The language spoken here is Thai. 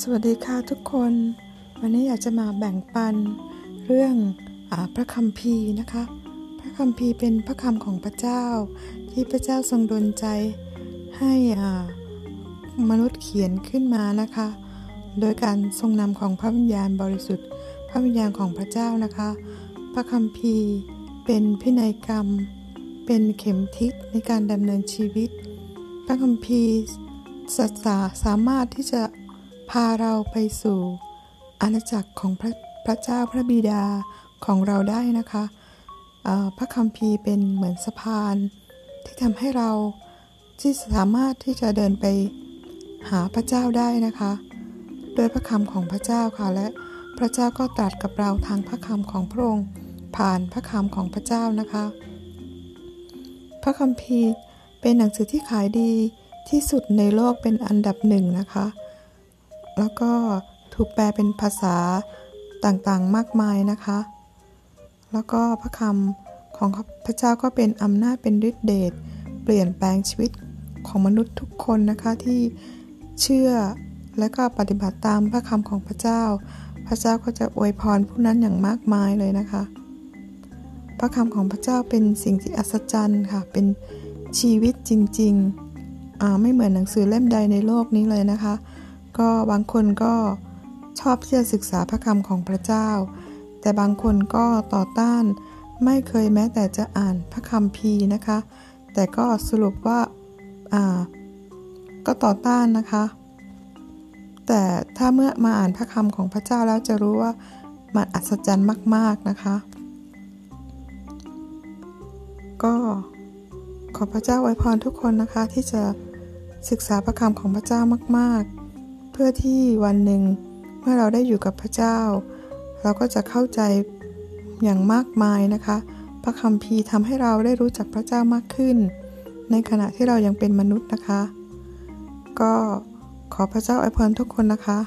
สวัสดีค่ะทุกคน วันนี้อยากจะมาแบ่งปันเรื่องอพระคัมภีร์นะคะ พระคัมภีร์เป็นพระคำของพระเจ้า ที่พระเจ้าทรงดลใจให้มนุษย์เขียนขึ้นมานะคะ โดยการทรงนำของพระวิญญาณบริสุทธิ์ พระวิญญาณของพระเจ้านะคะ พระคัมภีร์เป็นพินัยกรรม เป็นเข็มทิศในการดำเนินชีวิต พระคัมภีร์สาสามารถที่จะ พาเราไปสู่ อาณาจักรของพระพระเจ้าพระบิดาของเราได้นะคะพระคัมภีร์เป็นเหมือนสะพาน ที่ทำให้เราที่สามารถที่จะเดินไปหาพระเจ้าได้นะคะโดยพระคำของพระเจ้าค่ะ และพระเจ้าก็ตรัสกับเราทางพระคำของพระองค์ผ่านพระคำของพระเจ้านะคะ พระคัมภีร์เป็นหนังสือที่ขายดีที่สุดในโลกเป็นอันดับหนึ่งนะคะ แล้วก็ถูกแปลเป็นภาษาต่างๆมากมายนะคะ แล้วก็พระคำของพระเจ้าก็เป็นอำนาจเป็นฤทธิเดชเปลี่ยนแปลงชีวิตของมนุษย์ทุกคนนะคะที่เชื่อและก็ปฏิบัติตามพระคำของพระเจ้า พระเจ้าก็จะอวยพรผู้นั้นอย่างมากมายเลยนะคะ พระคำของพระเจ้าเป็นสิ่งที่อัศจรรย์ค่ะ เป็นชีวิตจริงๆ ไม่เหมือนหนังสือเล่มใดในโลกนี้เลยนะคะ ก็บางคนก็ชอบที่จะศึกษาพระคำของพระเจ้า แต่บางคนก็ต่อต้านไม่เคยแม้แต่จะอ่านพระคำพีนะคะ แต่ก็สรุปว่าอ่าก็ต่อต้านนะคะ แต่ถ้าเมื่อมาอ่านพระคำของพระเจ้าแล้วจะรู้ว่ามันอัศจรรย์มาก ๆนะคะ ก็ขอพระเจ้าไว้พรทุกคนนะคะที่จะศึกษาพระคำของพระเจ้ามาก ๆ เพื่อที่วันหนึ่งเมื่อเราได้อยู่กับพระเจ้า เราก็จะเข้าใจอย่างมากมายนะคะ พระคัมภีร์ทำให้เราได้รู้จักพระเจ้ามากขึ้น ในขณะที่เรายังเป็นมนุษย์นะคะ ก็ขอพระเจ้าอวยพรทุกคนนะคะ